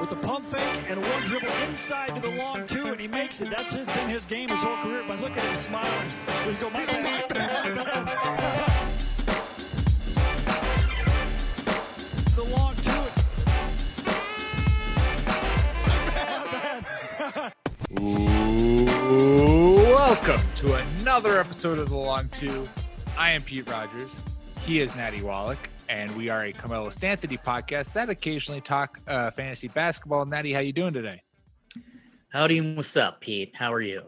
With the pump fake and one dribble inside to the long two, and he makes it. That's been his game his whole career. But look at him smiling. We go, my bad. the long two. Welcome to another episode of The Long Two. I am Pete Rogers. He is Natty Wallach, and we are a Carmelo Stanthony podcast that occasionally talk uh, fantasy basketball. Natty, how you doing today? Howdy, what's up, Pete? How are you?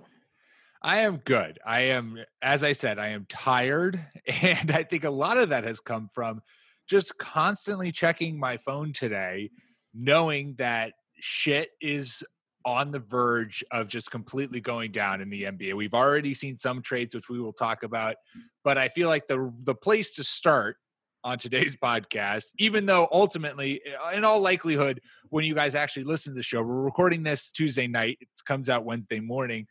I am good. I am, as I said, I am tired, and I think a lot of that has come from just constantly checking my phone today, knowing that shit is on the verge of just completely going down in the NBA. We've already seen some trades which we will talk about, but I feel like the the place to start on today's podcast, even though ultimately in all likelihood when you guys actually listen to the show, we're recording this Tuesday night, it comes out Wednesday morning.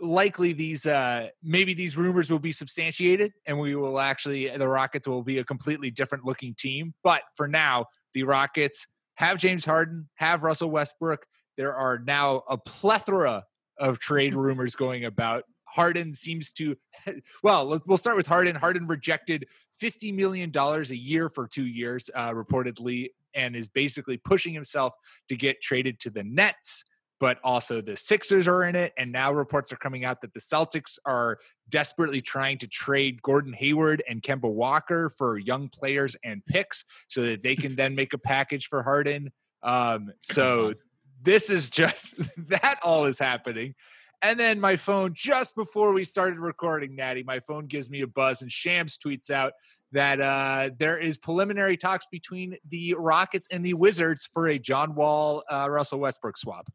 Likely these uh maybe these rumors will be substantiated and we will actually the Rockets will be a completely different looking team, but for now, the Rockets have James Harden, have Russell Westbrook, there are now a plethora of trade rumors going about. Harden seems to, well, we'll start with Harden. Harden rejected $50 million a year for two years, uh, reportedly, and is basically pushing himself to get traded to the Nets. But also the Sixers are in it. And now reports are coming out that the Celtics are desperately trying to trade Gordon Hayward and Kemba Walker for young players and picks so that they can then make a package for Harden. Um, so this is just that all is happening. And then my phone, just before we started recording, Natty, my phone gives me a buzz, and Shams tweets out that uh, there is preliminary talks between the Rockets and the Wizards for a John Wall, uh, Russell Westbrook swap.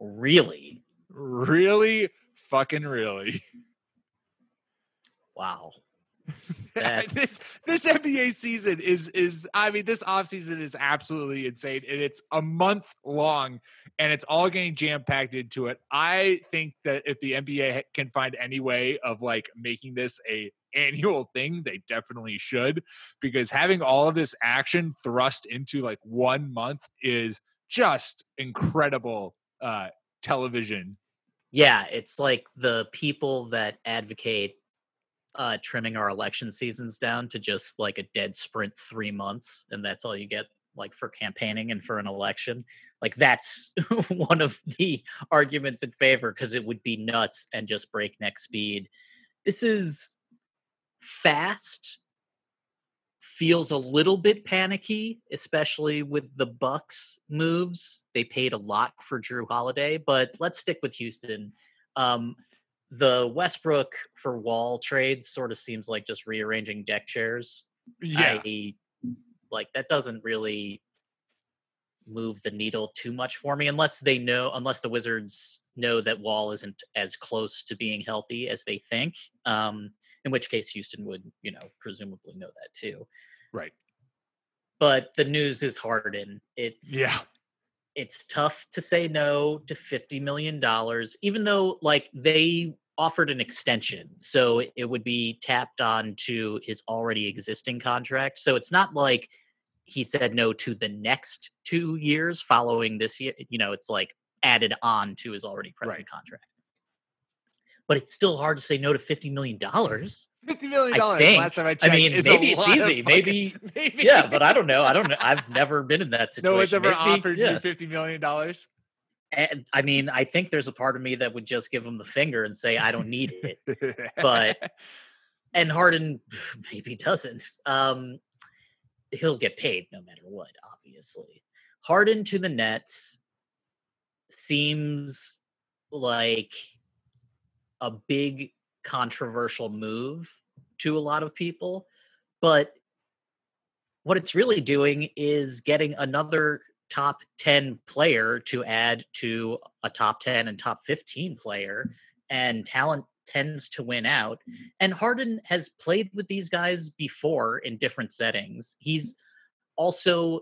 Really? Really? Fucking really. Wow. this this NBA season is is I mean this offseason is absolutely insane and it's a month long and it's all getting jam packed into it. I think that if the NBA can find any way of like making this a annual thing, they definitely should because having all of this action thrust into like one month is just incredible uh television. Yeah, it's like the people that advocate uh, trimming our election seasons down to just like a dead sprint three months, and that's all you get like for campaigning and for an election. Like that's one of the arguments in favor because it would be nuts and just breakneck speed. This is fast, feels a little bit panicky, especially with the Bucks moves. They paid a lot for Jrue Holiday, but let's stick with Houston. Um, the Westbrook for Wall trade sort of seems like just rearranging deck chairs. Yeah. I, like that doesn't really move the needle too much for me unless they know unless the Wizards know that Wall isn't as close to being healthy as they think. Um, in which case Houston would, you know, presumably know that too. Right. But the news is Harden. It's Yeah. it's tough to say no to 50 million dollars even though like they offered an extension so it would be tapped on to his already existing contract so it's not like he said no to the next two years following this year you know it's like added on to his already present Right. contract but it's still hard to say no to 50 million dollars Fifty million I dollars. Last time I I mean, maybe it's easy. fucking- Maybe- maybe. yeah but i don't know i don't know i've never been in that situation no one's ever Maybe- offered yeah. you fifty million dollars. And I mean, I think there's a part of me that would just give him the finger and say, I don't need it. But- and Harden maybe doesn't. Um, he'll get paid no matter what, obviously. Harden to the Nets seems like a big controversial move to a lot of people, but what it's really doing is getting another top 10 player to add to a top 10 and top 15 player and talent tends to win out and Harden has played with these guys before in different settings he's also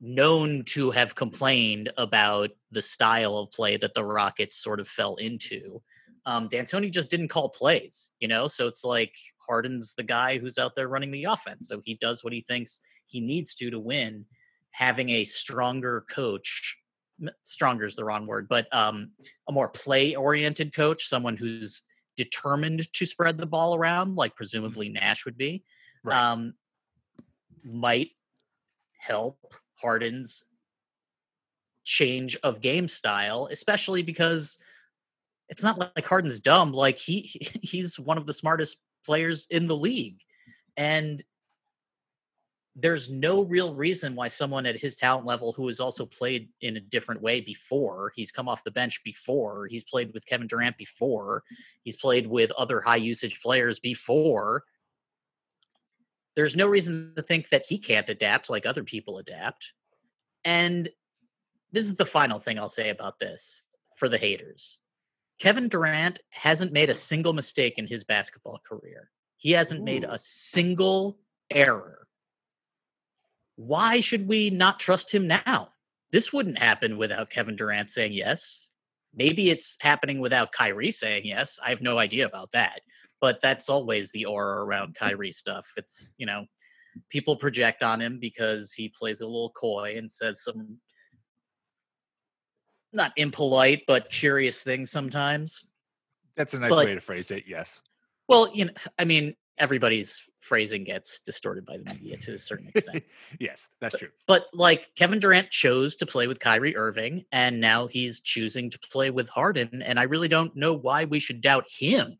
known to have complained about the style of play that the Rockets sort of fell into um, D'Antoni just didn't call plays, you know. So it's like Harden's the guy who's out there running the offense, so he does what he thinks he needs to to win. Having a stronger coach, stronger is the wrong word, but um, a more play-oriented coach, someone who's determined to spread the ball around, like presumably Nash would be, right. um, might help Harden's change of game style, especially because it's not like Harden's dumb. Like he he's one of the smartest players in the league. And there's no real reason why someone at his talent level who has also played in a different way before, he's come off the bench before, he's played with Kevin Durant before, he's played with other high usage players before. There's no reason to think that he can't adapt like other people adapt. And this is the final thing I'll say about this for the haters. Kevin Durant hasn't made a single mistake in his basketball career. He hasn't Ooh. made a single error. Why should we not trust him now? This wouldn't happen without Kevin Durant saying yes. Maybe it's happening without Kyrie saying yes. I have no idea about that. But that's always the aura around Kyrie stuff. It's, you know, people project on him because he plays a little coy and says some not impolite but curious things sometimes. That's a nice but, way to phrase it. Yes. Well, you know, I mean, everybody's phrasing gets distorted by the media to a certain extent. yes, that's but, true. But like Kevin Durant chose to play with Kyrie Irving, and now he's choosing to play with Harden, and I really don't know why we should doubt him.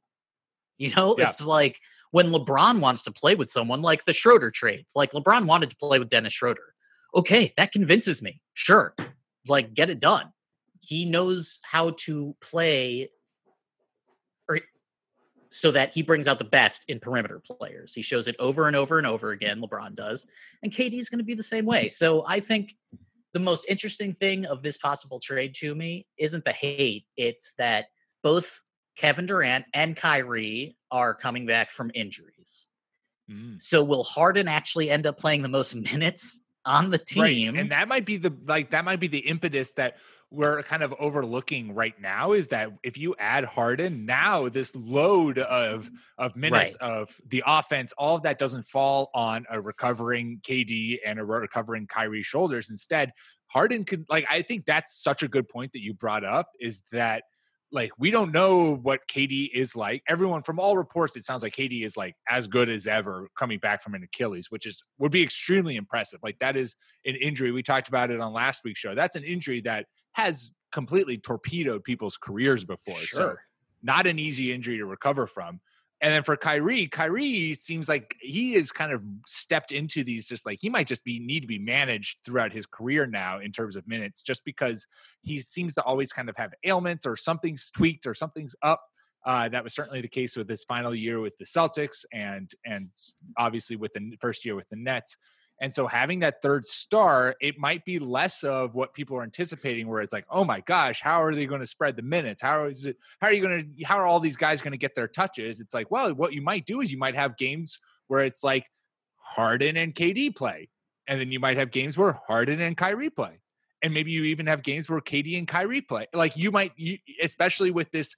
You know, yeah. it's like when LeBron wants to play with someone like the Schroeder trade. Like LeBron wanted to play with Dennis Schroeder. Okay, that convinces me. Sure. Like get it done he knows how to play so that he brings out the best in perimeter players. He shows it over and over and over again, LeBron does. And KD is going to be the same way. So I think the most interesting thing of this possible trade to me isn't the hate, it's that both Kevin Durant and Kyrie are coming back from injuries. Mm. So will Harden actually end up playing the most minutes on the team? Right. And that might be the like that might be the impetus that we're kind of overlooking right now is that if you add Harden now, this load of mm-hmm. of minutes right. of the offense, all of that doesn't fall on a recovering KD and a recovering Kyrie shoulders. Instead, Harden could like I think that's such a good point that you brought up is that like we don't know what KD is like. Everyone from all reports, it sounds like KD is like as good as ever coming back from an Achilles, which is would be extremely impressive. Like that is an injury. We talked about it on last week's show. That's an injury that has completely torpedoed people's careers before. Sure. So not an easy injury to recover from. And then for Kyrie, Kyrie seems like he is kind of stepped into these just like he might just be need to be managed throughout his career now in terms of minutes, just because he seems to always kind of have ailments or something's tweaked or something's up. Uh, that was certainly the case with his final year with the Celtics and and obviously with the first year with the Nets. And so having that third star, it might be less of what people are anticipating, where it's like, oh my gosh, how are they going to spread the minutes? How is it? How are you going to? How are all these guys going to get their touches? It's like, well, what you might do is you might have games where it's like Harden and KD play, and then you might have games where Harden and Kyrie play, and maybe you even have games where KD and Kyrie play. Like you might, you, especially with this,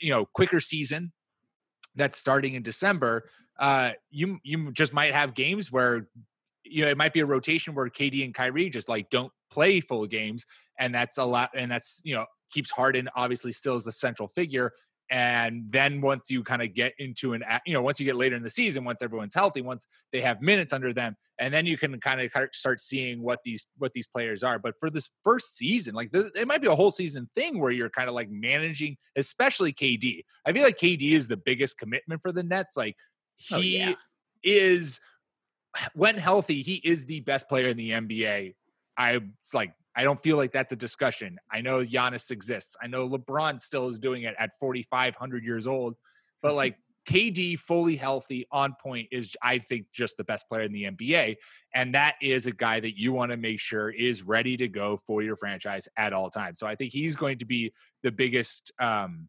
you know, quicker season that's starting in December. Uh, you you just might have games where you know, it might be a rotation where KD and Kyrie just like don't play full games, and that's a lot, and that's you know keeps Harden obviously still as the central figure. And then once you kind of get into an, you know, once you get later in the season, once everyone's healthy, once they have minutes under them, and then you can kind of start seeing what these what these players are. But for this first season, like this, it might be a whole season thing where you're kind of like managing, especially KD. I feel like KD is the biggest commitment for the Nets. Like he oh, yeah. is when healthy, he is the best player in the NBA. I like I don't feel like that's a discussion. I know Giannis exists. I know LeBron still is doing it at 4,500 years old, but like KD fully healthy on point is, I think, just the best player in the NBA. And that is a guy that you want to make sure is ready to go for your franchise at all times. So I think he's going to be the biggest, um,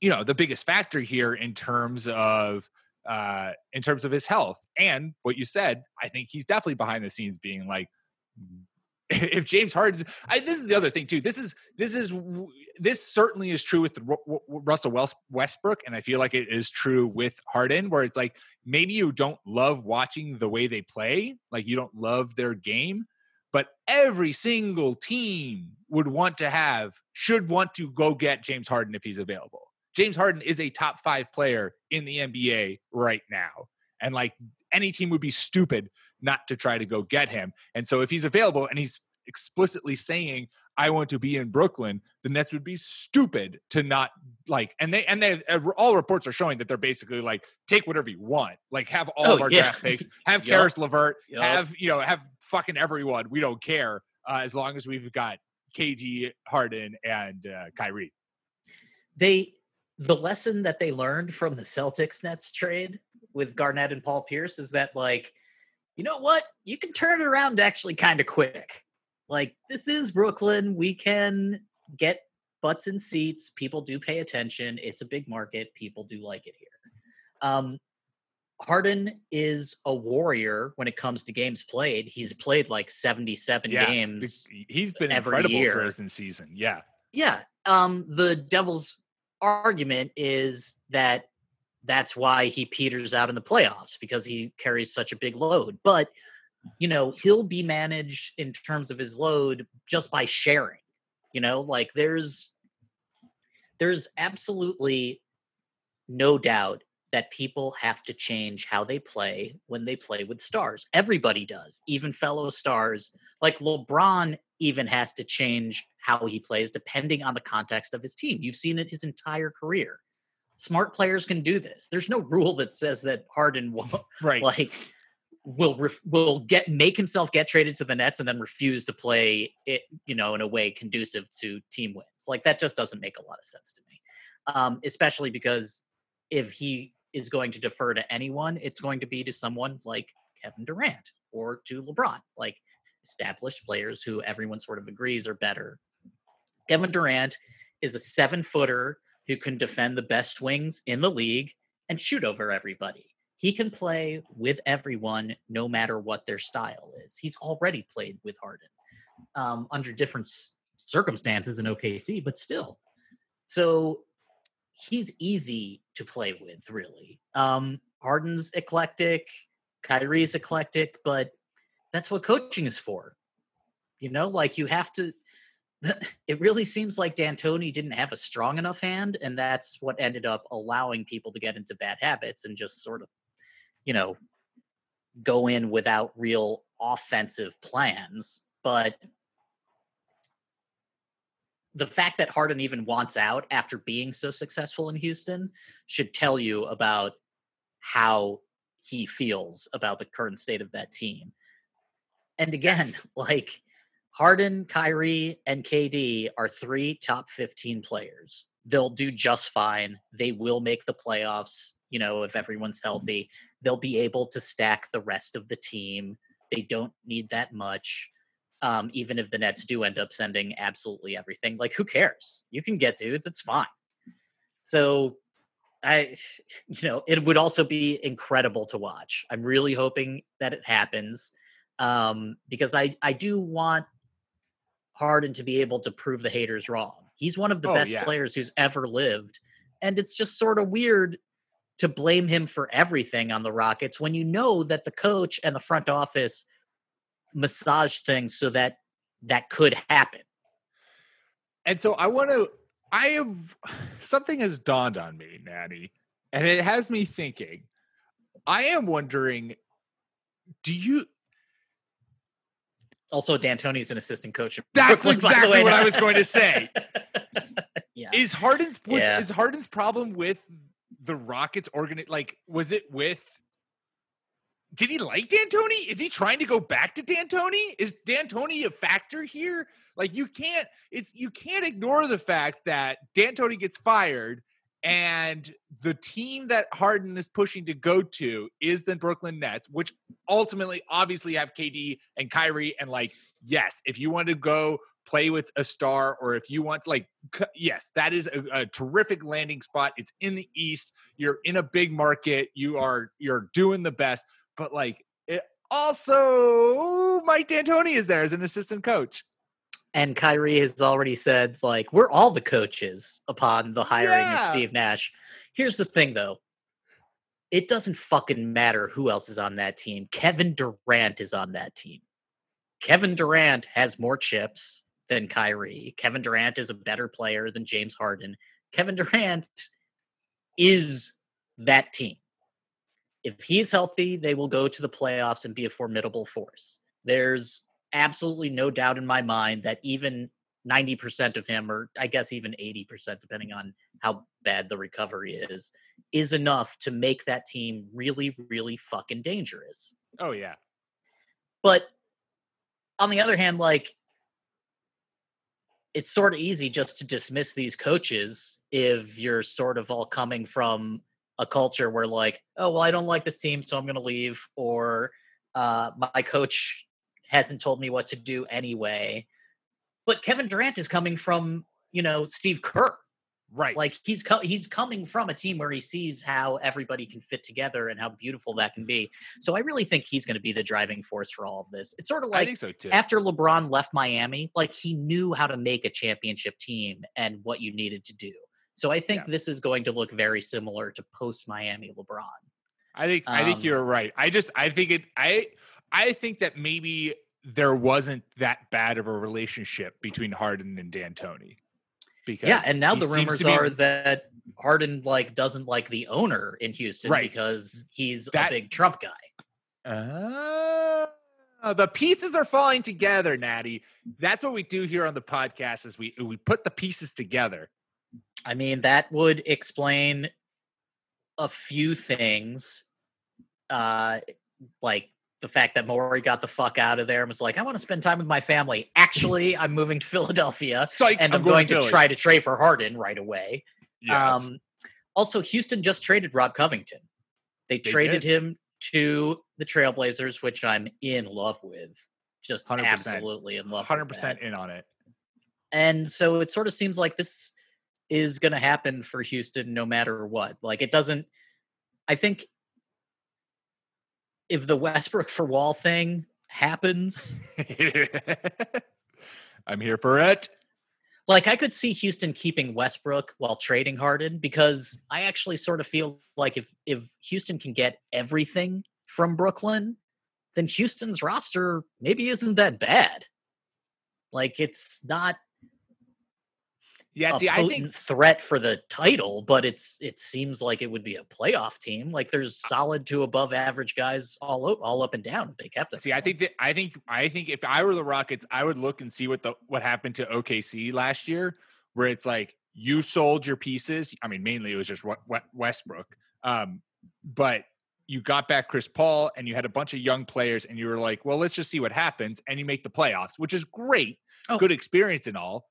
you know, the biggest factor here in terms of uh in terms of his health and what you said i think he's definitely behind the scenes being like if James Harden, I, this is the other thing too. This is this is this certainly is true with Russell Westbrook, and I feel like it is true with Harden, where it's like maybe you don't love watching the way they play, like you don't love their game, but every single team would want to have, should want to go get James Harden if he's available. James Harden is a top five player in the NBA right now. And like any team would be stupid not to try to go get him. And so if he's available and he's explicitly saying I want to be in Brooklyn, the Nets would be stupid to not like. And they and they all reports are showing that they're basically like take whatever you want, like have all oh, of our yeah. draft picks, have yep. Caris LeVert, yep. have you know have fucking everyone. We don't care uh, as long as we've got KD, Harden, and uh, Kyrie. They the lesson that they learned from the Celtics Nets trade with Garnett and Paul Pierce is that like, you know what? You can turn it around actually kind of quick. Like this is Brooklyn. We can get butts in seats. People do pay attention. It's a big market. People do like it here. Um, Harden is a warrior when it comes to games played. He's played like 77 yeah, games. He's been incredible year. for us in season. Yeah. Yeah. Um, the Devils argument is that that's why he peters out in the playoffs because he carries such a big load. But you know, he'll be managed in terms of his load just by sharing. You know, like there's there's absolutely no doubt that people have to change how they play when they play with stars. Everybody does, even fellow stars. Like LeBron even has to change how he plays depending on the context of his team. You've seen it his entire career. Smart players can do this. There's no rule that says that Harden will right. like will ref, will get make himself get traded to the Nets and then refuse to play it, you know, in a way conducive to team wins. Like that just doesn't make a lot of sense to me. Um, especially because if he is going to defer to anyone, it's going to be to someone like Kevin Durant or to LeBron, like established players who everyone sort of agrees are better. Kevin Durant is a seven footer who can defend the best wings in the league and shoot over everybody. He can play with everyone no matter what their style is. He's already played with Harden um, under different circumstances in OKC, but still. So he's easy to play with, really. Um, Harden's eclectic, Kyrie's eclectic, but that's what coaching is for. You know, like you have to. It really seems like D'Antoni didn't have a strong enough hand, and that's what ended up allowing people to get into bad habits and just sort of, you know, go in without real offensive plans. But the fact that Harden even wants out after being so successful in Houston should tell you about how he feels about the current state of that team. And again, like Harden, Kyrie, and KD are three top 15 players. They'll do just fine. They will make the playoffs, you know, if everyone's healthy. They'll be able to stack the rest of the team. They don't need that much um, even if the Nets do end up sending absolutely everything. Like, who cares? You can get dudes, it's fine. So, I, you know, it would also be incredible to watch. I'm really hoping that it happens um, because I, I do want Harden to be able to prove the haters wrong. He's one of the oh, best yeah. players who's ever lived. And it's just sort of weird to blame him for everything on the Rockets when you know that the coach and the front office massage things so that that could happen. And so I want to I have something has dawned on me, Natty, and it has me thinking. I am wondering, do you also D'Antoni's an assistant coach? That's Brooklyn, exactly what I was going to say. yeah. Is Harden's yeah. is Harden's problem with the Rockets organ like was it with did he like D'Antoni? Is he trying to go back to D'Antoni? Is D'Antoni a factor here? Like you can't it's you can't ignore the fact that D'Antoni gets fired And the team that Harden is pushing to go to is the Brooklyn Nets, which ultimately obviously have KD and Kyrie. And like, yes, if you want to go play with a star or if you want like yes that is a, a, terrific landing spot. It's in the east. You're in a big market. You are you're doing the best. But like it also mike d'antoni is there as an assistant coach and Kyrie has already said, like, we're all the coaches upon the hiring yeah. of Steve Nash. Here's the thing, though. It doesn't fucking matter who else is on that team. Kevin Durant is on that team. Kevin Durant has more chips than Kyrie. Kevin Durant is a better player than James Harden. Kevin Durant is that team. If he's healthy, they will go to the playoffs and be a formidable force. There's absolutely no doubt in my mind that even 90% of him, or I guess even 80%, depending on how bad the recovery is, is enough to make that team really, really fucking dangerous. Oh, yeah. But on the other hand, like, it's sort of easy just to dismiss these coaches if you're sort of all coming from a culture where, like, oh, well, I don't like this team, so I'm going to leave, or uh, my coach hasn't told me what to do anyway. But Kevin Durant is coming from, you know, Steve Kerr. Right. Like he's co- he's coming from a team where he sees how everybody can fit together and how beautiful that can be. So I really think he's going to be the driving force for all of this. It's sort of like so after LeBron left Miami, like he knew how to make a championship team and what you needed to do. So I think yeah. this is going to look very similar to post Miami LeBron. I think I think you're um right. I just I think it I I think that maybe there wasn't that bad of a relationship between Harden and D'Antoni. Because yeah, and now the rumors be, are that Harden like doesn't like the owner in Houston right. because he's that, a big Trump guy. Uh, the pieces are falling together, Natty. That's what we do here on the podcast is we we put the pieces together. I mean, that would explain a few things. Uh like the fact that Morey got the fuck out of there and was like, I want to spend time with my family. Actually, I'm moving to Philadelphia Psych, and I'm, I'm going, going to try to trade for Harden right away. Yes. Um, also, Houston just traded Rob Covington. They, they traded did. him to the Trailblazers, which I'm in love with. Just 100%. absolutely in love 100% in on it. And so it sort of seems like this is going to happen for Houston no matter what. Like it doesn't I think if the Westbrook for Wall thing happens, I'm here for it. Like I could see Houston keeping Westbrook while trading Harden because I actually sort of feel like if if Houston can get everything from Brooklyn, then Houston's roster maybe isn't that bad. Like it's not yeah, see, I think threat for the title, but it's it seems like it would be a playoff team. Like there's solid to above average guys all all up and down if they kept it. See, I think that I think I think if I were the Rockets, I would look and see what the what happened to OKC last year, where it's like you sold your pieces. I mean, mainly it was just Westbrook, um, but you got back Chris Paul and you had a bunch of young players, and you were like, well, let's just see what happens, and you make the playoffs, which is great, oh. good experience and all,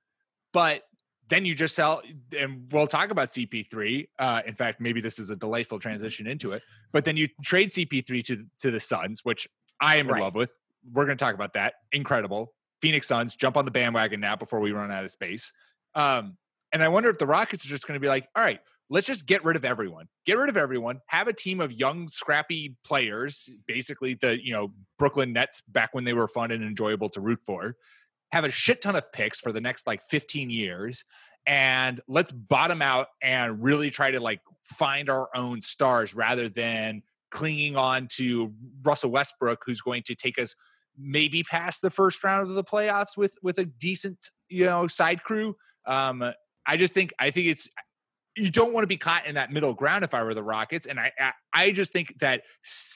but then you just sell, and we'll talk about CP3. Uh, in fact, maybe this is a delightful transition into it. But then you trade CP3 to to the Suns, which I am in love with. We're going to talk about that. Incredible. Phoenix Suns jump on the bandwagon now before we run out of space. Um, and I wonder if the Rockets are just going to be like, all right, let's just get rid of everyone. Get rid of everyone. Have a team of young, scrappy players, basically the you know Brooklyn Nets back when they were fun and enjoyable to root for have a shit ton of picks for the next like 15 years and let's bottom out and really try to like find our own stars rather than clinging on to Russell Westbrook who's going to take us maybe past the first round of the playoffs with with a decent you know side crew. Um i just think i think it's you don't want to be caught in that middle ground if i were the rockets and i i, I just think that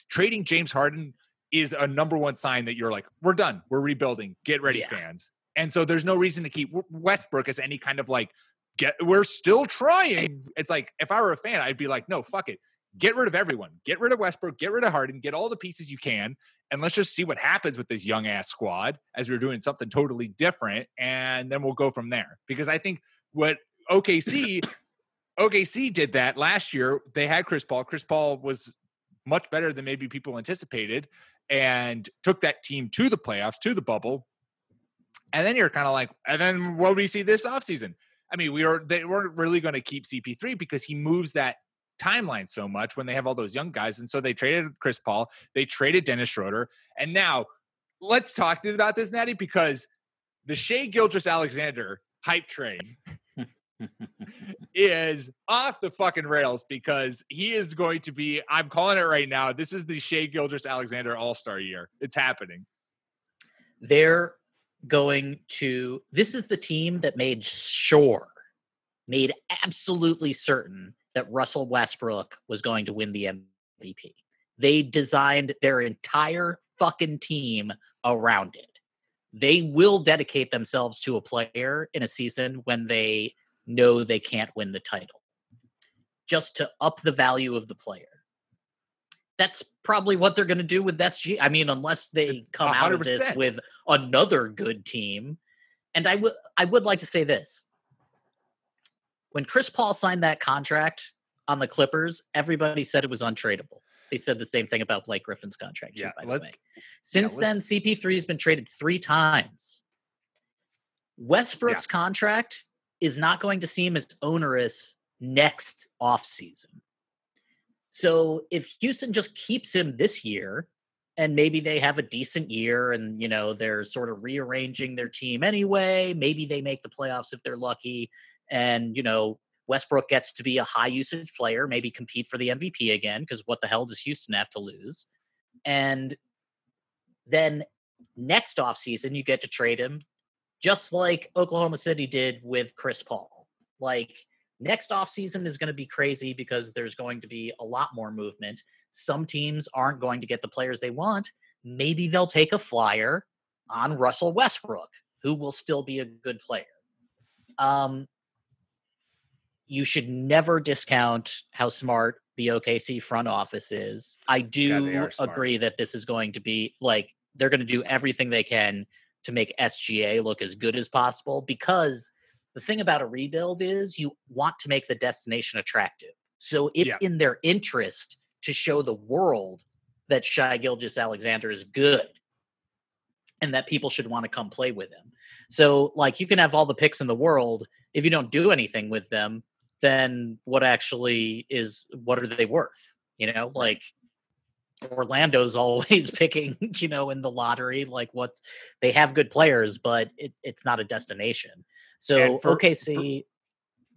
trading james harden is a number one sign that you're like, we're done, we're rebuilding, get ready, yeah. fans. And so there's no reason to keep Westbrook as any kind of like, get, we're still trying. It's like, if I were a fan, I'd be like, no, fuck it. Get rid of everyone. Get rid of Westbrook. Get rid of Harden. Get all the pieces you can. And let's just see what happens with this young ass squad as we're doing something totally different. And then we'll go from there. Because I think what OKC OKC did that last year. They had Chris Paul. Chris Paul was much better than maybe people anticipated and took that team to the playoffs, to the bubble. And then you're kind of like, and then what do we see this offseason? I mean, we are they weren't really going to keep CP3 because he moves that timeline so much when they have all those young guys. And so they traded Chris Paul, they traded Dennis Schroeder. And now let's talk about this, Natty, because the Shai Gilgeous-Alexander hype train is off the fucking rails because he is going to be, I'm calling it right now. This is the Shai Gilgeous-Alexander All Star year. It's happening. They're going to, this is the team that made sure, made absolutely certain that Russell Westbrook was going to win the MVP. They designed their entire fucking team around it. They will dedicate themselves to a player in a season when they know they can't win the title just to up the value of the player. That's probably what they're going to do with SG. I mean, unless they come 100%. out of this with another good team. And I would I would like to say this. When Chris Paul signed that contract on the Clippers, everybody said it was untradeable. They said the same thing about Blake Griffin's contract, yeah, too, by the way. Since yeah, then, CP3 has been traded three times. Westbrook's yeah. contract is not going to seem as onerous next offseason. So if Houston just keeps him this year and maybe they have a decent year and you know they're sort of rearranging their team anyway, maybe they make the playoffs if they're lucky and you know Westbrook gets to be a high usage player, maybe compete for the MVP again because what the hell does Houston have to lose? And then next offseason you get to trade him just like Oklahoma City did with Chris Paul. Like next offseason is going to be crazy because there's going to be a lot more movement. Some teams aren't going to get the players they want. Maybe they'll take a flyer on Russell Westbrook, who will still be a good player. Um, you should never discount how smart the OKC front office is. I do agree that this is going to be like they're going to do everything they can to make SGA look as good as possible because the thing about a rebuild is you want to make the destination attractive. So it's yeah. in their interest to show the world that Shai Gilgeous-Alexander is good and that people should want to come play with him. So like you can have all the picks in the world if you don't do anything with them, then what actually is what are they worth? You know, like Orlando's always picking, you know, in the lottery, like what they have good players, but it, it's not a destination. So for, OKC, for,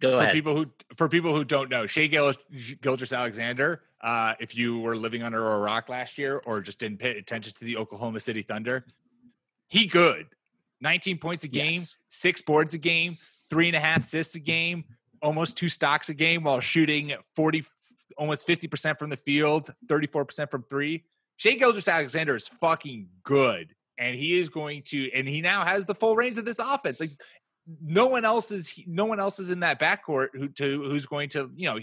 go for ahead. People who for people who don't know, Shai Gil, Gilgeous-Alexander, uh, if you were living under a rock last year or just didn't pay attention to the Oklahoma City Thunder, he good. 19 points a game, yes. six boards a game, three and a half assists a game, almost two stocks a game while shooting 40 almost 50% from the field, 34% from three. Shai Gilgeous-Alexander is fucking good. And he is going to, and he now has the full range of this offense. Like no one else is, no one else is in that backcourt who to who's going to, you know,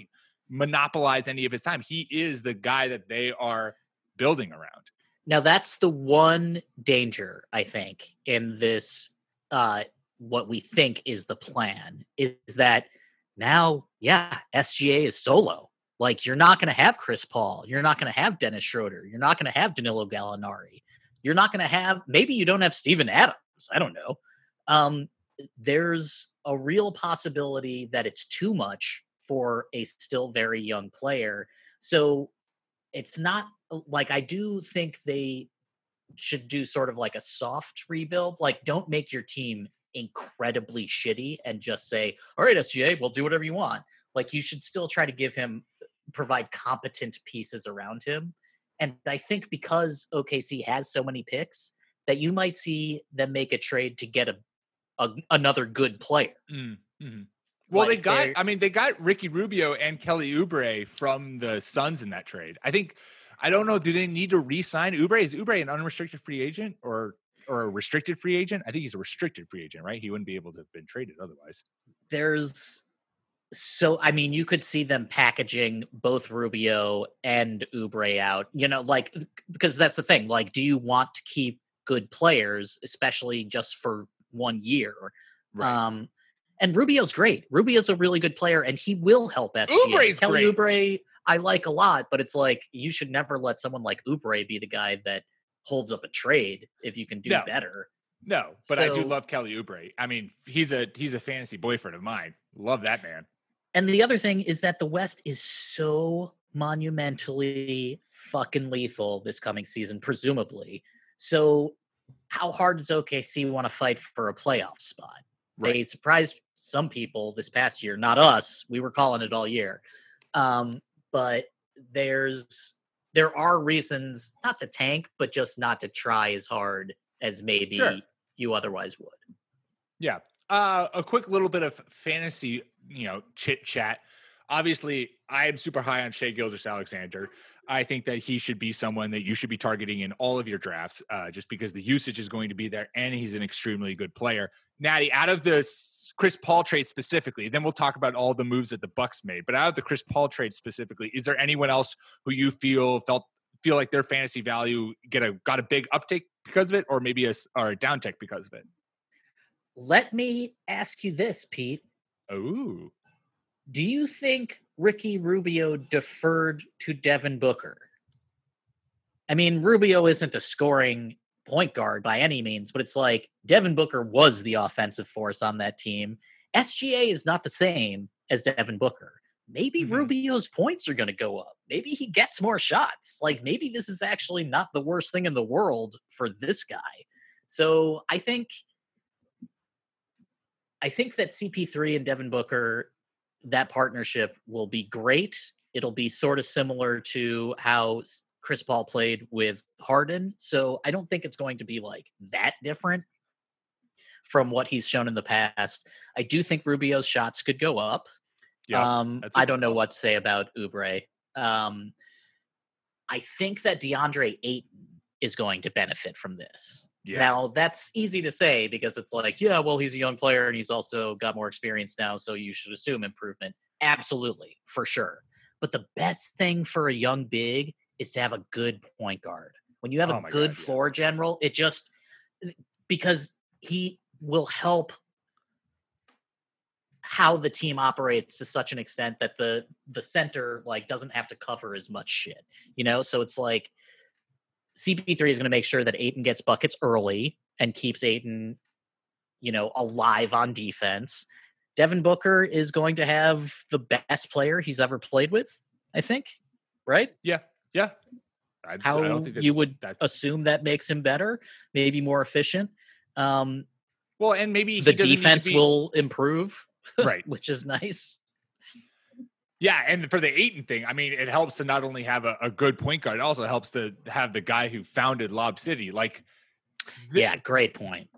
monopolize any of his time. He is the guy that they are building around. Now that's the one danger I think in this. Uh, what we think is the plan is that now, yeah, SGA is solo. Like you're not going to have Chris Paul, you're not going to have Dennis Schroeder, you're not going to have Danilo Gallinari, you're not going to have maybe you don't have Steven Adams. I don't know. Um, there's a real possibility that it's too much for a still very young player. So it's not like I do think they should do sort of like a soft rebuild. Like, don't make your team incredibly shitty and just say, all right, SGA, we'll do whatever you want. Like, you should still try to give him provide competent pieces around him. And I think because OKC has so many picks, that you might see them make a trade to get a, a another good player. Mm, mm-hmm. Well, like they got. I mean, they got Ricky Rubio and Kelly Oubre from the Suns in that trade. I think. I don't know. Do they need to re-sign Oubre? Is Oubre an unrestricted free agent or or a restricted free agent? I think he's a restricted free agent, right? He wouldn't be able to have been traded otherwise. There's so I mean, you could see them packaging both Rubio and Oubre out. You know, like because that's the thing. Like, do you want to keep good players, especially just for one year? Right. Um, And Rubio's great. Rubio's a really good player, and he will help SGA. Oubre's Kelly great. Oubre, I like a lot, but it's like you should never let someone like Oubre be the guy that holds up a trade if you can do No. better. No, but I do love Kelly Oubre. I mean, he's a he's a fantasy boyfriend of mine. Love that man. And the other thing is that the West is so monumentally fucking lethal this coming season, presumably. So, how hard does OKC want to fight for a playoff spot? They surprised some people this past year, not us. We were calling it all year. Um, but there's there are reasons not to tank, but just not to try as hard as maybe Sure. you otherwise would. Yeah. Uh, a quick little bit of fantasy, you know, chit chat. Obviously, I am super high on Shai Gilgeous-Alexander. I think that he should be someone that you should be targeting in all of your drafts, uh, just because the usage is going to be there, and he's an extremely good player. Natty, out of the Chris Paul trade specifically, then we'll talk about all the moves that the Bucks made. But out of the Chris Paul trade specifically, is there anyone else who you feel felt feel like their fantasy value get a got a big uptick because of it, or maybe a or a downtick because of it? Let me ask you this, Pete. Oh, Do you think Ricky Rubio deferred to Devin Booker? I mean, Rubio isn't a scoring point guard by any means, but it's like Devin Booker was the offensive force on that team. SGA is not the same as Devin Booker. Maybe Mhm. Rubio's points are going to go up. Maybe he gets more shots. Like maybe this is actually not the worst thing in the world for this guy. So I think I think that CP3 and Devin Booker, that partnership will be great. It'll be sort of similar to how Chris Paul played with Harden. So I don't think it's going to be like that different from what he's shown in the past. I do think Rubio's shots could go up. yeah. um, I don't know what to say about Oubre. Um, I think that DeAndre Ayton is going to benefit from this. Yeah. Now that's easy to say because it's like, yeah, well, he's a young player and he's also got more experience now, so you should assume improvement. Absolutely, for sure. But the best thing for a young big is to have a good point guard. When you have Oh a good God, yeah. floor general, it just because he will help how the team operates to such an extent that the the center like doesn't have to cover as much shit. You know, so it's like CP3 is going to make sure that Ayton gets buckets early and keeps Ayton, you know, alive on defense. Devin Booker is going to have the best player he's ever played with, I think. Right? Yeah, yeah. I, How I don't think that you would that's assume that makes him better, maybe more efficient. Um, well, and maybe the he doesn't need to defense be- will improve, right. which is nice. Yeah, and for the Ayton thing, I mean, it helps to not only have a, a good point guard, it also helps to have the guy who founded Lob City. Like, the- yeah, great point.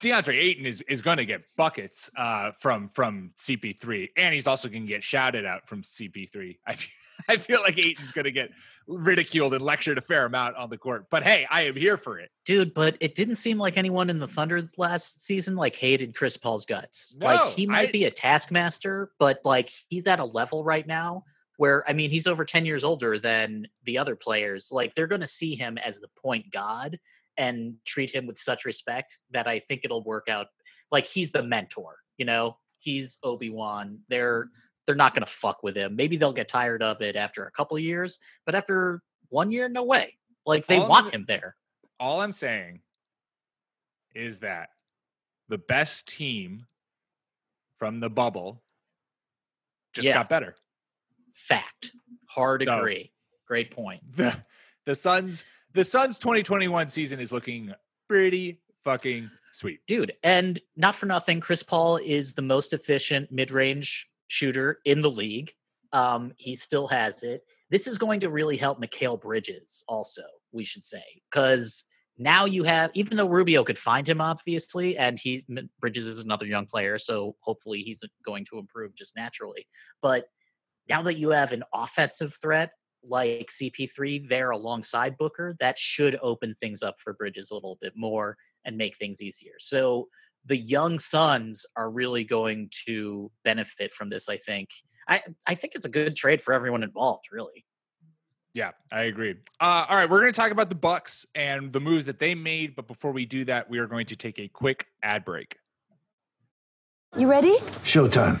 DeAndre Ayton is is going to get buckets uh, from from CP3, and he's also going to get shouted out from CP3. I feel, I feel like Ayton's going to get ridiculed and lectured a fair amount on the court. But hey, I am here for it. Dude, but it didn't seem like anyone in the Thunder last season like hated Chris Paul's guts. like he might I- be a taskmaster, but like he's at a level right now where I mean he's over 10 years older than the other players. Like they're going to see him as the point god and treat him with such respect that I think it'll work out. Like he's the mentor, you know? He's Obi-Wan. They're they're not going to fuck with him. Maybe they'll get tired of it after a couple of years, but after one year no way. Like they All want him there. All I'm saying is that the best team from the bubble just Yeah. got better. Fact. Hard So- agree. Great point. the the Suns the Suns 2021 season is looking pretty fucking sweet. Dude, and not for nothing, Chris Paul is the most efficient mid-range shooter in the league. Um, he still has it. This is going to really help Mikal Bridges also, we should say, because now you have, even though Rubio could find him, obviously, and he Bridges is another young player, so hopefully he's going to improve just naturally. But now that you have an offensive threat like CP3 there alongside Booker, that should open things up for Bridges a little bit more and make things easier. So the young Suns are really going to benefit from this, I think. I, I think it's a good trade for everyone involved, really. Yeah, I agree. Uh, all right, we're going to talk about the Bucks and the moves that they made, but before we do that, we are going to take a quick ad break. You ready? Showtime.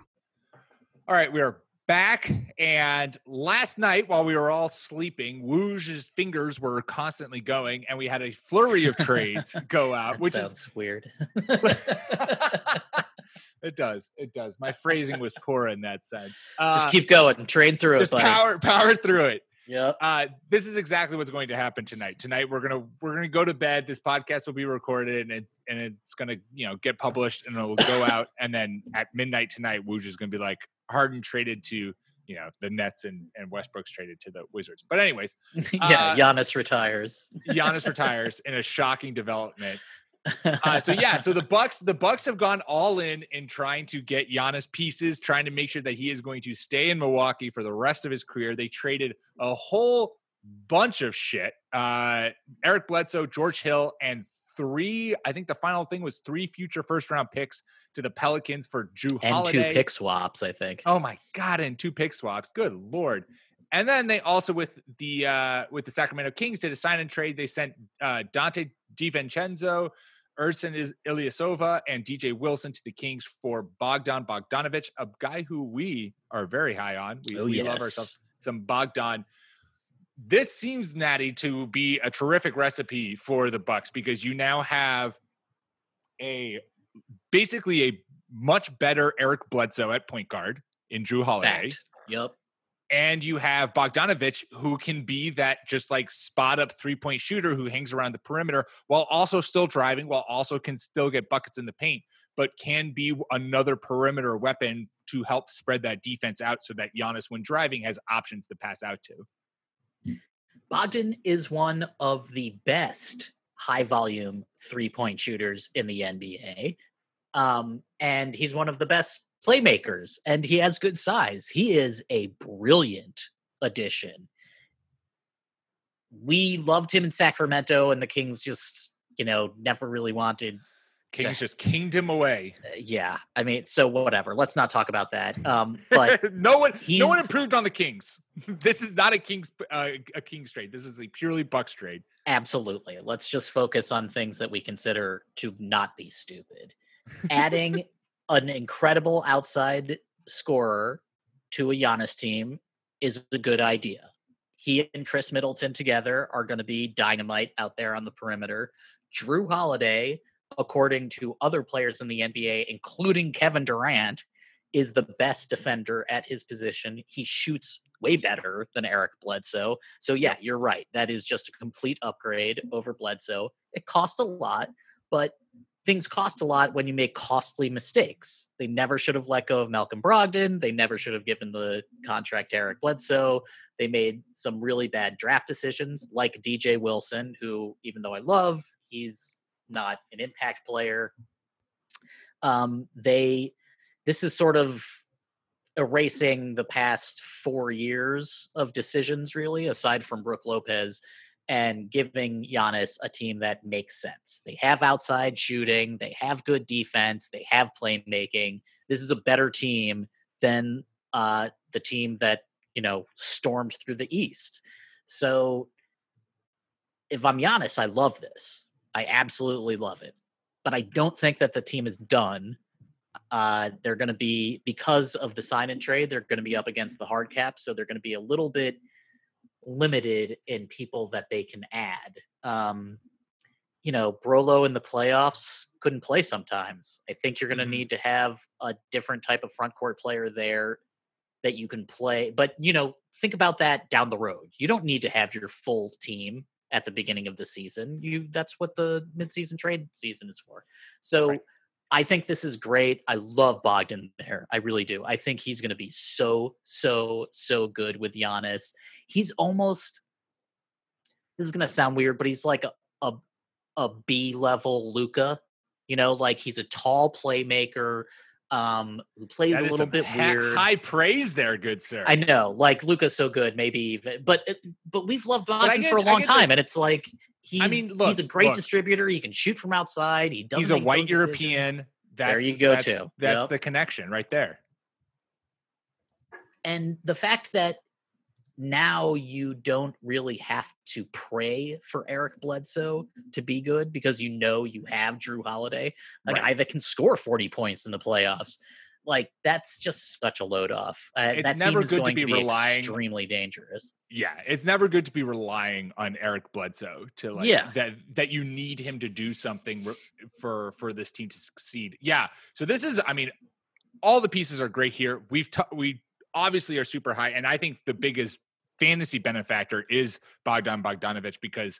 All right, we are back. And last night, while we were all sleeping, Woj's fingers were constantly going, and we had a flurry of trades go out, which sounds is weird. it does. It does. My phrasing was poor in that sense. Uh, just keep going. Train through it, just buddy. power power through it. Yep. Uh, this is exactly what's going to happen tonight. Tonight we're gonna we're gonna go to bed. This podcast will be recorded and it's and it's gonna you know get published and it will go out. And then at midnight tonight, Woj is gonna be like Harden traded to you know the Nets and and Westbrook's traded to the Wizards. But anyways, yeah, Uh, Giannis retires. Giannis retires in a shocking development. Uh, so yeah, so the Bucks, the Bucks have gone all in in trying to get Giannis pieces, trying to make sure that he is going to stay in Milwaukee for the rest of his career. They traded a whole bunch of shit. Uh, Eric Bledsoe, George Hill, and three. I think the final thing was three future first round picks to the Pelicans for Jrue and Holiday. two pick swaps, I think. Oh my god, and two pick swaps. Good lord. And then they also with the uh with the Sacramento Kings did a sign and trade. They sent uh Dante DiVincenzo, Is Ilyasova, and DJ Wilson to the Kings for Bogdan Bogdanovich, a guy who we are very high on. We, Oh, we love ourselves some Bogdan. This seems natty to be a terrific recipe for the Bucks because you now have a basically a much better Eric Bledsoe at point guard in Jrue Holiday. Fact. Yep. And you have Bogdanovich, who can be that just like spot up three point shooter who hangs around the perimeter while also still driving, while also can still get buckets in the paint, but can be another perimeter weapon to help spread that defense out so that Giannis, when driving, has options to pass out to. Bogdan is one of the best high volume three point shooters in the NBA. Um, and he's one of the best playmakers, and he has good size. He is a brilliant addition. We loved him in Sacramento, and the Kings just, you know, never really wanted. Kings just kinged him away. uh, yeah, I mean, so whatever. Let's not talk about that. Um, but no one, no one improved on the Kings. this is not a Kings, uh, a Kings trade. This is a purely Bucks trade. Absolutely. Let's just focus on things that we consider to not be stupid. Adding an incredible outside scorer to a Giannis team is a good idea. He and Khris Middleton together are going to be dynamite out there on the perimeter. Jrue Holiday, according to other players in the NBA, including Kevin Durant, is the best defender at his position. He shoots way better than Eric Bledsoe. So yeah, you're right. That is just a complete upgrade over Bledsoe. It costs a lot, but things cost a lot when you make costly mistakes. They never should have let go of Malcolm Brogdon. They never should have given the contract to Eric Bledsoe. They made some really bad draft decisions, like DJ Wilson, who, even though I love, he's not an impact player. Um, they, this is sort of erasing the past four years of decisions, really, aside from Brook Lopez, and giving Giannis a team that makes sense. They have outside shooting, they have good defense, they have playmaking. This is a better team than uh, the team that you know stormed through the East. So, if I'm Giannis, I love this. I absolutely love it. But I don't think that the team is done uh, they're going to be because of the sign and trade. They're going to be up against the hard cap, so they're going to be a little bit limited in people that they can add. Um, you know, Brolo in the playoffs couldn't play sometimes. I think you're going to Mhm. need to have a different type of front court player there that you can play. But, you know, think about that down the road. You don't need to have your full team at the beginning of the season. You that's what the midseason trade season is for. So Right. I think this is great. I love Bogdan there. I really do. I think he's going to be so, so, so good with Giannis. He's almost. This is going to sound weird, but he's like a a, a B level Luka. You know, like he's a tall playmaker um, who plays That a little bit ha- weird. High praise there, good sir. I know, like Luka's so good, maybe even, but but we've loved I Bogdan for a long get the- time, and it's like he's mean, he's a great look. distributor. He can shoot from outside. He doesn't. He's a white. European. That's, There you go, that's, too. That's Yep. the connection right there. and the fact that now you don't really have to pray for Eric Bledsoe to be good because you know you have Jrue Holiday, a Right. guy that can score 40 points in the playoffs. Like that's just such a load off. Uh, It's that never good to be to be relying- extremely dangerous. Yeah, it's never good to be relying on Eric Bledsoe to like Yeah. that that you need him to do something for for this team to succeed. Yeah. So this is I mean all the pieces are great here. We've t- we obviously are super high and I think the biggest fantasy benefactor is Bogdan Bogdanovich because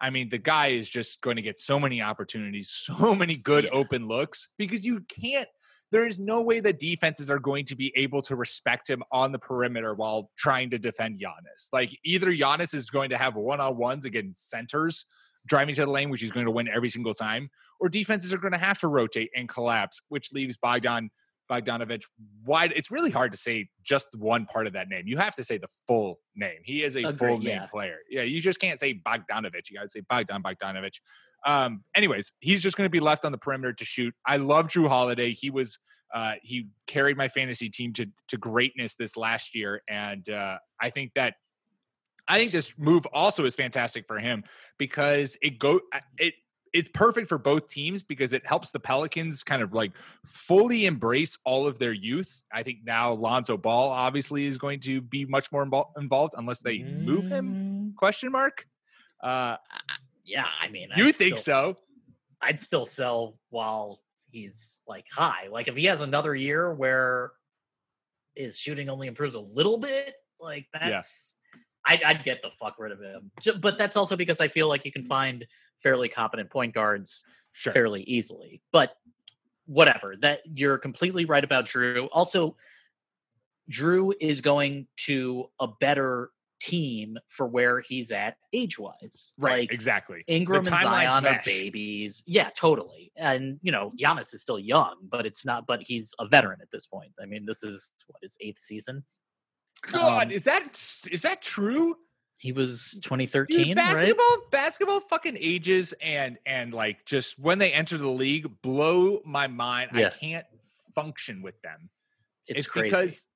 I mean the guy is just going to get so many opportunities, so many good Yeah. open looks because you can't there is no way that defenses are going to be able to respect him on the perimeter while trying to defend Giannis. Like either Giannis is going to have one-on-ones against centers driving to the lane, which he's going to win every single time, or defenses are going to have to rotate and collapse, which leaves Bogdan Bogdanovich wide. It's really hard to say just one part of that name. You have to say the full name. He is a Agreed, full name yeah. player. Yeah, you just can't say Bogdanovich. You got to say Bogdan Bogdanovich. Um, anyways, he's just going to be left on the perimeter to shoot. I love Jrue Holiday. He was uh, he carried my fantasy team to to greatness this last year, and uh, I think that I think this move also is fantastic for him because it go it it's perfect for both teams because it helps the Pelicans kind of like fully embrace all of their youth. I think now Lonzo Ball obviously is going to be much more invol- involved unless they move him? Mm, Question mark. Uh, Yeah, I mean, you I'd think still- so? I'd still sell while he's like high. Like if he has another year where his shooting only improves a little bit, like Yeah. that's I'd, I'd get the fuck rid of him. But that's also because I feel like you can find fairly competent point guards Sure. fairly easily. But whatever. That you're completely right about Jrue. Also, Jrue is going to a better team for where he's at age wise. Right. Like exactly. Ingram and Zion are babies. Yeah, totally. And you know, Giannis is still young, but it's not. But he's a veteran at this point. I mean, this is what his eighth season. God, Um, is that is that true? He was Dude, 2013, right? basketball basketball fucking ages and and like just when they enter the league blow my mind. I can't function with them. It's, It's, crazy. because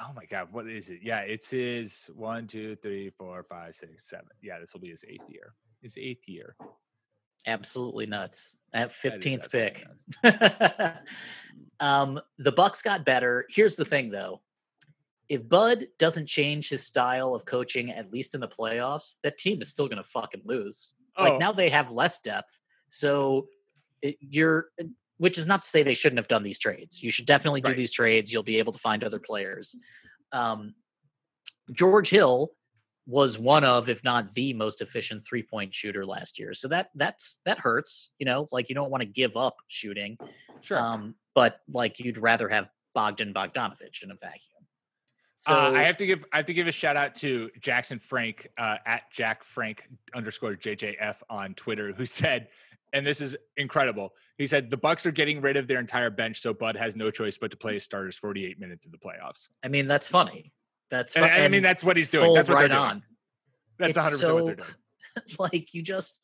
oh my god, what is it? Yeah, it's his one, two, three, four, five, six, seven. Yeah, this will be his eighth year. His eighth year. absolutely nuts at 15th pick. um, the Bucks got better. Here's the thing, though. If Bud doesn't change his style of coaching, at least in the playoffs, that team is still going to fucking lose. Like Oh. now they have less depth, so it, you're. Which is not to say they shouldn't have done these trades. You should definitely do Right. these trades. You'll be able to find other players. Um, George Hill was one of, if not the most efficient three point shooter last year. So that that's that hurts. You know, like you don't want to give up shooting. Sure. Um, but like you'd rather have Bogdan Bogdanovich in a vacuum. So uh, I have to give I have to give a shout out to Jackson Frank uh, at Jack Frank underscore JJF on Twitter, who said, and this is incredible. He said the Bucks are getting rid of their entire bench, so Bud has no choice but to play his starters 48 minutes in the playoffs. I mean that's funny. That's And, fu- I mean that's what he's doing. That's what right they're doing. on. That's 100 percent what they're doing. like you just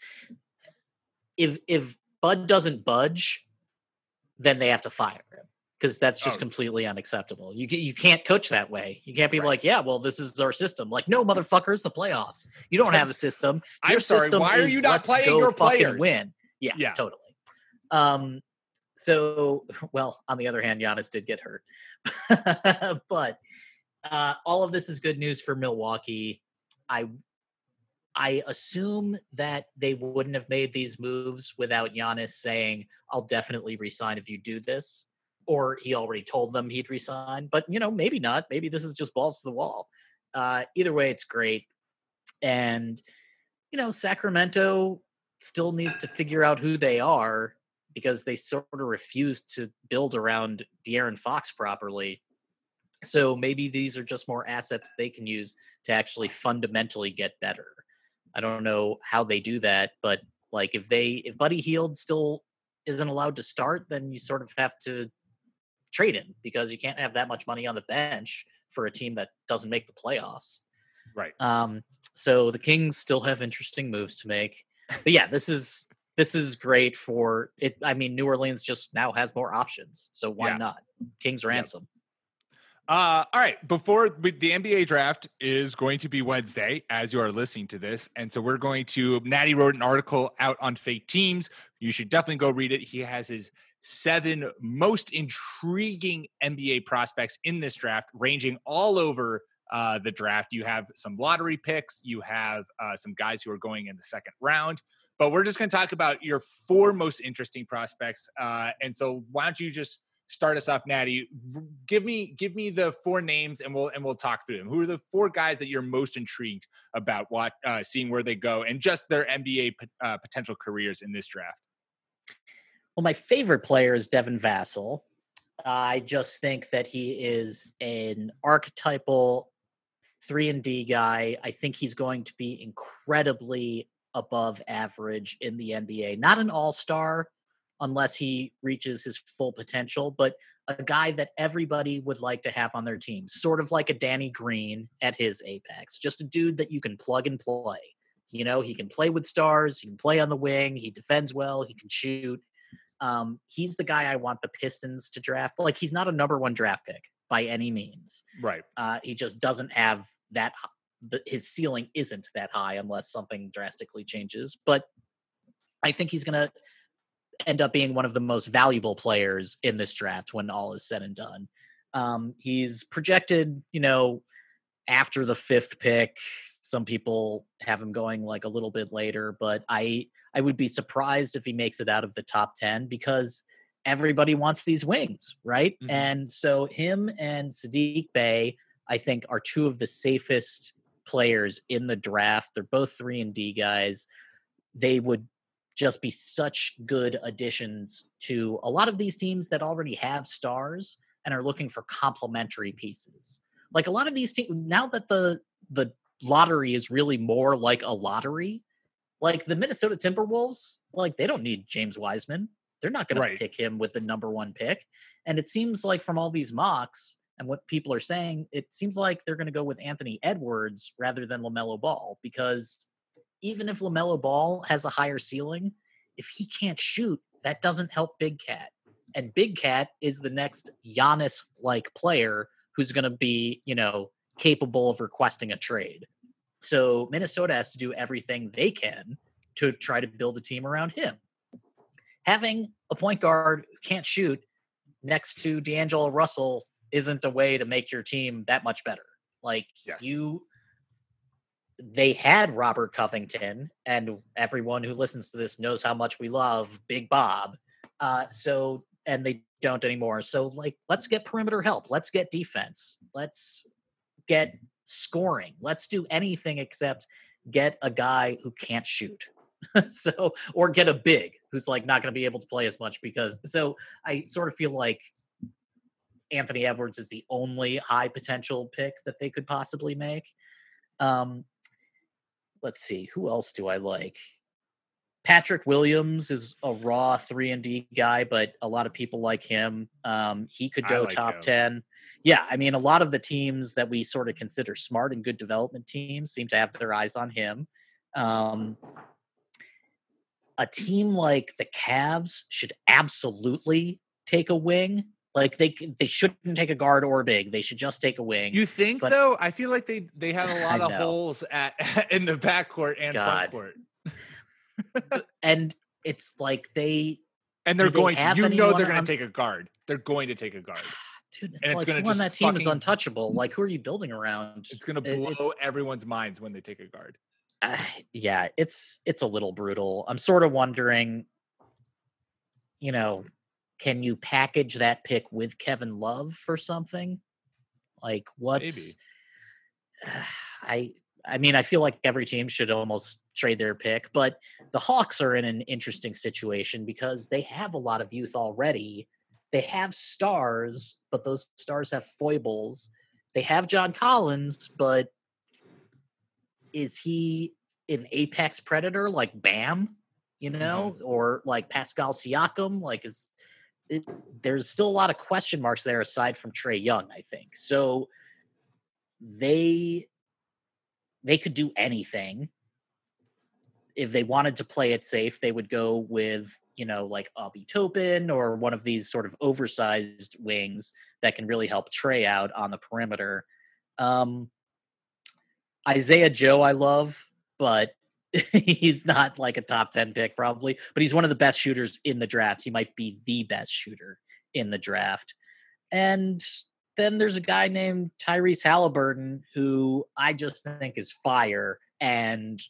if if Bud doesn't budge, then they have to fire him because that's just Oh. completely unacceptable. You you can't coach that way. You can't be Right. like, yeah, well, this is our system. Like, no, motherfuckers, the playoffs. You don't have a system. I'm Your sorry, system why are you not playing your players? Win. Yeah, Yeah. totally. Um, so well, on the other hand, Giannis did get hurt, but uh, all of this is good news for Milwaukee. I I assume that they wouldn't have made these moves without Giannis saying, "I'll definitely resign if you do this," or he already told them he'd resign. But you know, maybe not. Maybe this is just balls to the wall. Uh, either way, it's great, and you know, Sacramento still needs to figure out who they are because they sort of refuse to build around De'Aaron Fox properly. So maybe these are just more assets they can use to actually fundamentally get better. I don't know how they do that, but like if they if Buddy Hield still isn't allowed to start, then you sort of have to trade him because you can't have that much money on the bench for a team that doesn't make the playoffs. Right. Um, so the Kings still have interesting moves to make. But yeah, this is this is great for it. I mean, New Orleans just now has more options, so why Yeah. not? Kings ransom. Uh, all right. Before we, the NBA draft is going to be Wednesday, as you are listening to this, and so we're going to. Natty wrote an article out on fake teams. You should definitely go read it. He has his seven most intriguing NBA prospects in this draft, ranging all over uh, the draft. You have some lottery picks. You have uh, some guys who are going in the second round. But we're just going to talk about your four most interesting prospects. Uh, and so, why don't you just start us off, Natty? Give me give me the four names, and we'll and we'll talk through them. Who are the four guys that you're most intrigued about? What uh, seeing where they go and just their NBA uh, potential careers in this draft? Well, my favorite player is Devin Vassell. I just think that he is an archetypal three and D guy. I think he's going to be incredibly above average in the NBA. Not an all star unless he reaches his full potential, but a guy that everybody would like to have on their team, sort of like a Danny Green at his apex. Just a dude that you can plug and play. You know, he can play with stars, he can play on the wing, he defends well, he can shoot. Um, he's the guy I want the Pistons to draft. Like he's not a number one draft pick by any means. Right. Uh, he just doesn't have that. The, his ceiling isn't that high unless something drastically changes. But I think he's going to end up being one of the most valuable players in this draft when all is said and done. Um, he's projected, you know, after the fifth pick. Some people have him going like a little bit later, but I I would be surprised if he makes it out of the top ten because everybody wants these wings, right? Mhm. And so him and Saddiq Bey, I think, are two of the safest players in the draft. They're both three and D guys. They would just be such good additions to a lot of these teams that already have stars and are looking for complementary pieces. Like a lot of these teams now that the the lottery is really more like a lottery, like the Minnesota Timberwolves, like they don't need James Wiseman. They're not going Right. to pick him with the number one pick. And it seems like from all these mocks and what people are saying, it seems like they're going to go with Anthony Edwards rather than LaMelo Ball because even if LaMelo Ball has a higher ceiling, if he can't shoot, that doesn't help Big Cat. And Big Cat is the next Giannis like player who's going to be, you know, capable of requesting a trade. So Minnesota has to do everything they can to try to build a team around him. Having a point guard who can't shoot next to D'Angelo Russell isn't a way to make your team that much better. Like Yes. you they had Robert Covington, and everyone who listens to this knows how much we love Big Bob. Uh, so, and they don't anymore. So, like, let's get perimeter help. Let's get defense. Let's get scoring. Let's do anything except get a guy who can't shoot. so, or get a big who's like not going to be able to play as much because. So, I sort of feel like Anthony Edwards is the only high potential pick that they could possibly make. Um, let's see, who else do I like? Patrick Williams is a raw three and D guy, but a lot of people like him. Um, he could go like top him. ten. Yeah, I mean, a lot of the teams that we sort of consider smart and good development teams seem to have their eyes on him. Um, a team like the Cavs should absolutely take a wing. Like they they shouldn't take a guard or a big. They should just take a wing. You think But- though? I feel like they they have a lot of know. holes at in the backcourt and God. frontcourt, and it's like they and they're they going to. You know they're going to take a guard. They're going to take a guard. dude, it's it's like gonna who just that team is untouchable. Like who are you building around? It's going to blow it's- everyone's minds when they take a guard. uh, yeah, it's it's a little brutal. I'm sort of wondering, you know, can you package that pick with Kevin Love for something? Like what's I I mean, I feel like every team should almost trade their pick, but the Hawks are in an interesting situation because they have a lot of youth already. They have stars, but those stars have foibles. They have John Collins, but is he an apex predator like Bam, you know, mm-hmm. or like Pascal Siakam? Like, is it, there's still a lot of question marks there aside from Trae Young, I think. So they they could do anything. If they wanted to play it safe, they would go with, you know, like Obi Toppin or one of these sort of oversized wings that can really help Trae out on the perimeter. Um, Isaiah Joe, I love, but he's not like a top 10 pick probably, but he's one of the best shooters in the draft. He might be the best shooter in the draft. And then there's a guy named Tyrese Haliburton who I just think is fire. And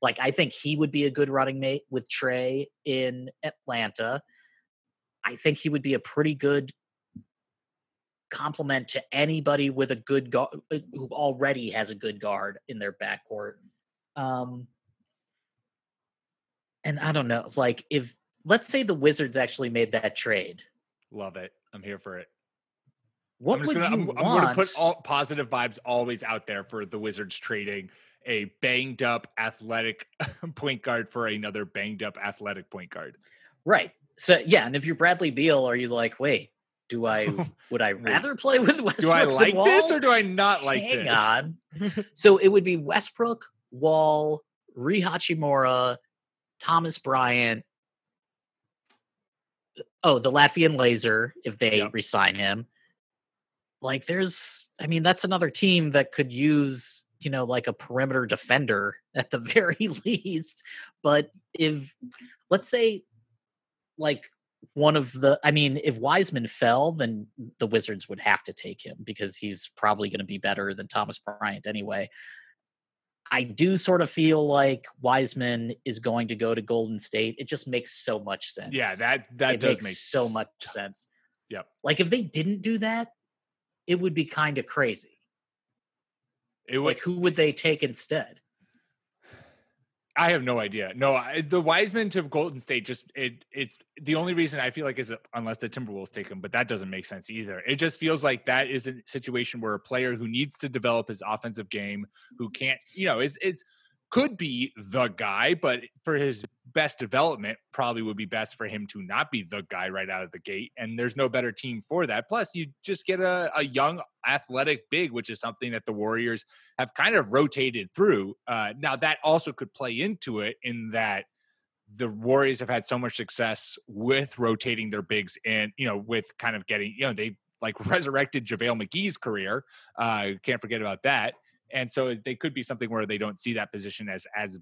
like, I think he would be a good running mate with Trae in Atlanta. I think he would be a pretty good complement to anybody with a good guard who already has a good guard in their backcourt. Um, and I don't know, like if let's say the Wizards actually made that trade, Love it. I'm here for it. What I'm would gonna, you I'm, want? I'm gonna put all positive vibes always out there for the Wizards trading a banged up athletic point guard for another banged up athletic point guard. right. So yeah, and if you're Bradley Beal, are you like, wait, do I would I rather play with Westbrook? Do I like this or do I not like Hang this? on. so it would be Westbrook, Wall, Rui Hachimura, Thomas Bryant. Uh, oh, the Latvian laser, if they Yep. resign him. Like there's I mean, that's another team that could use, you know, like a perimeter defender at the very least. But if let's say like one of the I mean, if Wiseman fell, then the Wizards would have to take him because he's probably going to be better than Thomas Bryant anyway. I do sort of feel like Wiseman is going to go to Golden State. It just makes so much sense. Yeah, that that it does makes make so much sense. Yep. Like if they didn't do that, it would be kind of crazy. It would, Like who would they take instead? I have no idea. No, I, the Wiseman to Golden State just it it's the only reason I feel like is unless the Timberwolves take him, but that doesn't make sense either. It just feels like that is a situation where a player who needs to develop his offensive game, who can't, you know, is is could be the guy, but for his best development, probably would be best for him to not be the guy right out of the gate. And there's no better team for that. Plus, you just get a, a young athletic big, which is something that the Warriors have kind of rotated through. Uh, now, that also could play into it in that the Warriors have had so much success with rotating their bigs and, you know, with kind of getting, you know, they like resurrected JaVale McGee's career. Uh, can't forget about that. And so they could be something where they don't see that position as as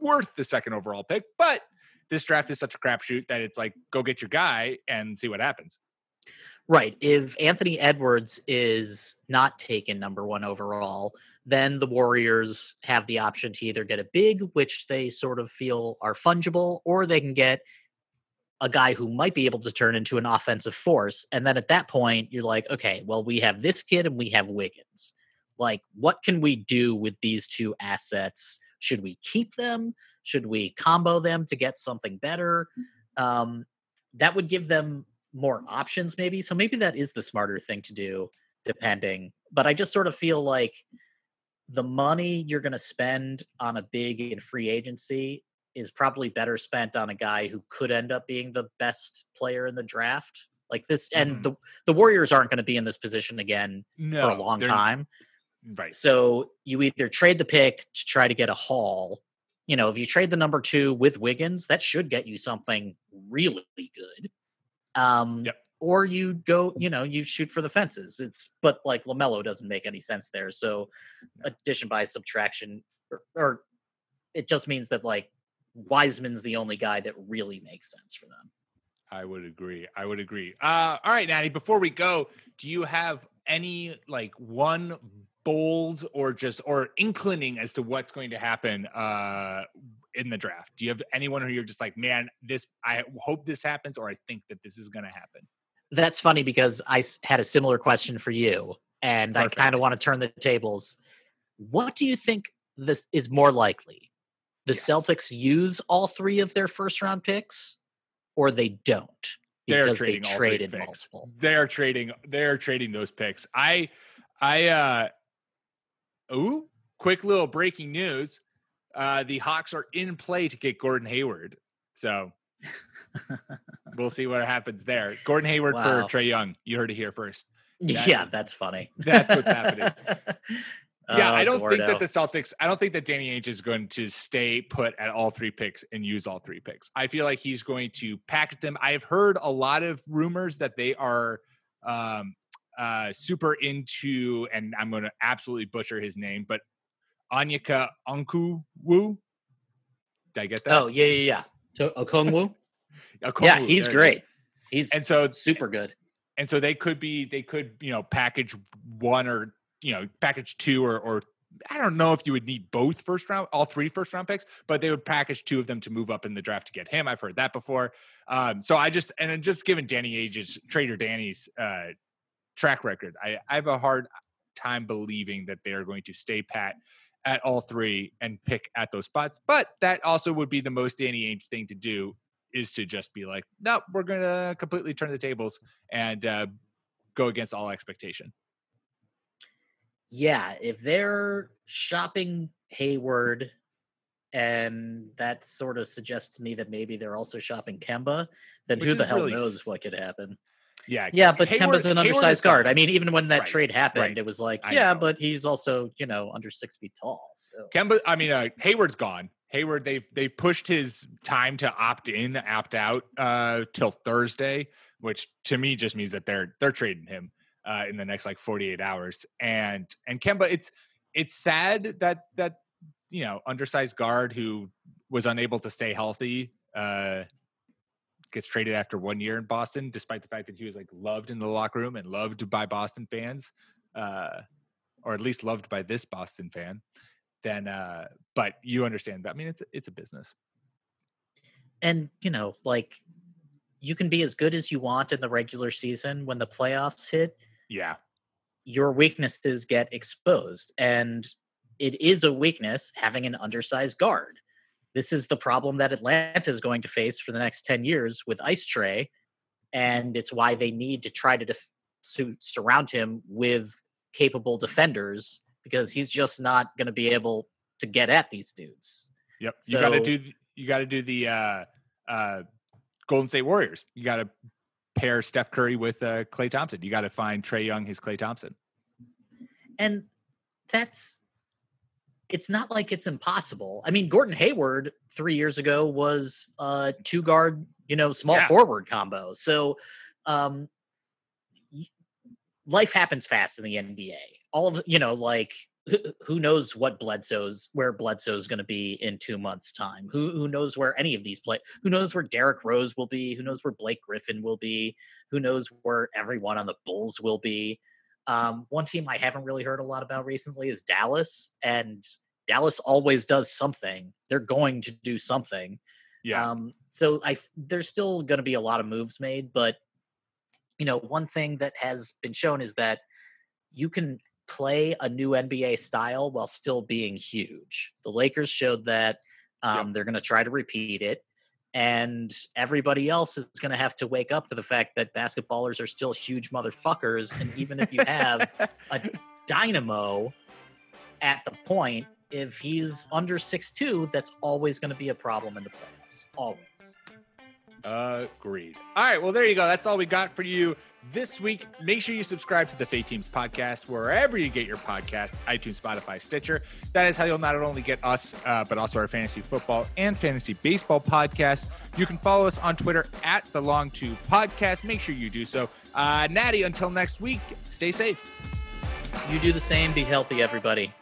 worth the second overall pick. But this draft is such a crapshoot that it's like go get your guy and see what happens. Right. If Anthony Edwards is not taken number one overall, then the Warriors have the option to either get a big, which they sort of feel are fungible, or they can get a guy who might be able to turn into an offensive force. And then at that point, you're like, okay, well, we have this kid and we have Wiggins. Like, what can we do with these two assets? Should we keep them? Should we combo them to get something better? Um, that would give them more options, maybe. So maybe that is the smarter thing to do, depending. But I just sort of feel like the money you're going to spend on a big in free agency is probably better spent on a guy who could end up being the best player in the draft. Like this, and Mhm. the the Warriors aren't going to be in this position again No, for a long time. Right. So you either trade the pick to try to get a haul. You know, if you trade the number two with Wiggins, that should get you something really good. Um, Yep. Or you go, you know, you shoot for the fences. It's but like Lamelo doesn't make any sense there. So addition by subtraction, or, or it just means that like Wiseman's the only guy that really makes sense for them. I would agree. I would agree. Uh, all right, Natty. Before we go, do you have any like one bold or just or inclining as to what's going to happen uh in the draft? Do you have anyone who you're just like, man, this I hope this happens, or I think that this is going to happen? That's funny because I had a similar question for you, and I kind of want to turn the tables. What do you think this is more likely? The Yes. Celtics use all three of their first round picks, or they don't They're because they trading all three traded multiple. They're trading. They're trading those picks. I, I. uh Ooh, quick little breaking news. Uh The Hawks are in play to get Gordon Hayward. So we'll see what happens there. Gordon Hayward Wow. for Trae Young. You heard it here first. yeah, that's funny. That's what's happening. Yeah, Oh, I don't think that the Celtics. I don't think that Danny Ainge is going to stay put at all three picks and use all three picks. I feel like he's going to package them. I have heard a lot of rumors that they are um, uh, super into, and I'm going to absolutely butcher his name, but Anyika Onku Wu. Did I get that? Oh yeah, yeah, yeah. To Okongwu? Okongwu, yeah, he's there it is. great. He's And so super good. and so they could be they could you know package one or you know package two or or I don't know if you would need both first round all three first round picks, but they would package two of them to move up in the draft to get him. I've heard that before. Um, so I just and then just given Danny Ainge's Trader Danny's uh, track record, I, I have a hard time believing that they are going to stay pat at all three and pick at those spots. But that also would be the most Danny Ainge thing to do is to just be like, no, we're gonna completely turn the tables and uh, go against all expectation. Yeah, if they're shopping Hayward, and that sort of suggests to me that maybe they're also shopping Kemba, then Which who the hell really knows what could happen? Yeah, Yeah, but Hayward- Kemba's an Hayward undersized guard. I mean, even when that Right, trade happened, right. it was like, I yeah, know. but he's also, you know, under six feet tall. So Kemba, I mean, uh, Hayward's gone. Hayward, they've they pushed his time to opt in, opt out uh, till Thursday, which to me just means that they're they're trading him uh, in the next like 48 hours. And and Kemba, it's it's sad that that you know undersized guard who was unable to stay healthy uh, gets traded after one year in Boston, despite the fact that he was like loved in the locker room and loved by Boston fans, uh, or at least loved by this Boston fan. Then, uh, but you understand. That. I mean, it's it's a business. and you know, like you can be as good as you want in the regular season when the playoffs hit, Yeah, your weaknesses get exposed. And it is a weakness having an undersized guard. This is the problem that Atlanta is going to face for the next 10 years with Ice Trae. And it's why they need to try to def- to surround him with capable defenders because he's just not going to be able to get at these dudes. yep. You got to do you got to do the uh, uh, Golden State Warriors. You got to pair Steph Curry with uh, Klay Thompson. You got to find Trae Young his Klay Thompson. and that's it's not like it's impossible. I mean, Gordon Hayward three years ago was a two guard, you know, small Yeah. forward combo. So, um, life happens fast in the NBA. All of you know, like who, who knows what Bledsoe's where Bledsoe's going to be in two months' time? Who who knows where any of these play? Who knows where Derrick Rose will be? Who knows where Blake Griffin will be? Who knows where everyone on the Bulls will be? Um, one team I haven't really heard a lot about recently is Dallas, and Dallas always does something. They're going to do something. Yeah, Um, so I there's still going to be a lot of moves made, but you know, one thing that has been shown is that you can play a new NBA style while still being huge. The Lakers showed that um, they're going to try to repeat it. And everybody else is going to have to wake up to the fact that basketballers are still huge motherfuckers. And even if you have a dynamo at the point, if he's under six two, that's always going to be a problem in the playoffs. Always. Agreed. All right. Well, there you go. That's all we got for you this week. Make sure you subscribe to the Fake Teams podcast wherever you get your podcast iTunes, Spotify, Stitcher. That is how you'll not only get us, uh, but also our fantasy football and fantasy baseball podcast. You can follow us on Twitter at the Long Two Podcast. Make sure you do so. Uh, Natty, until next week, stay safe. You do the same. Be healthy, everybody.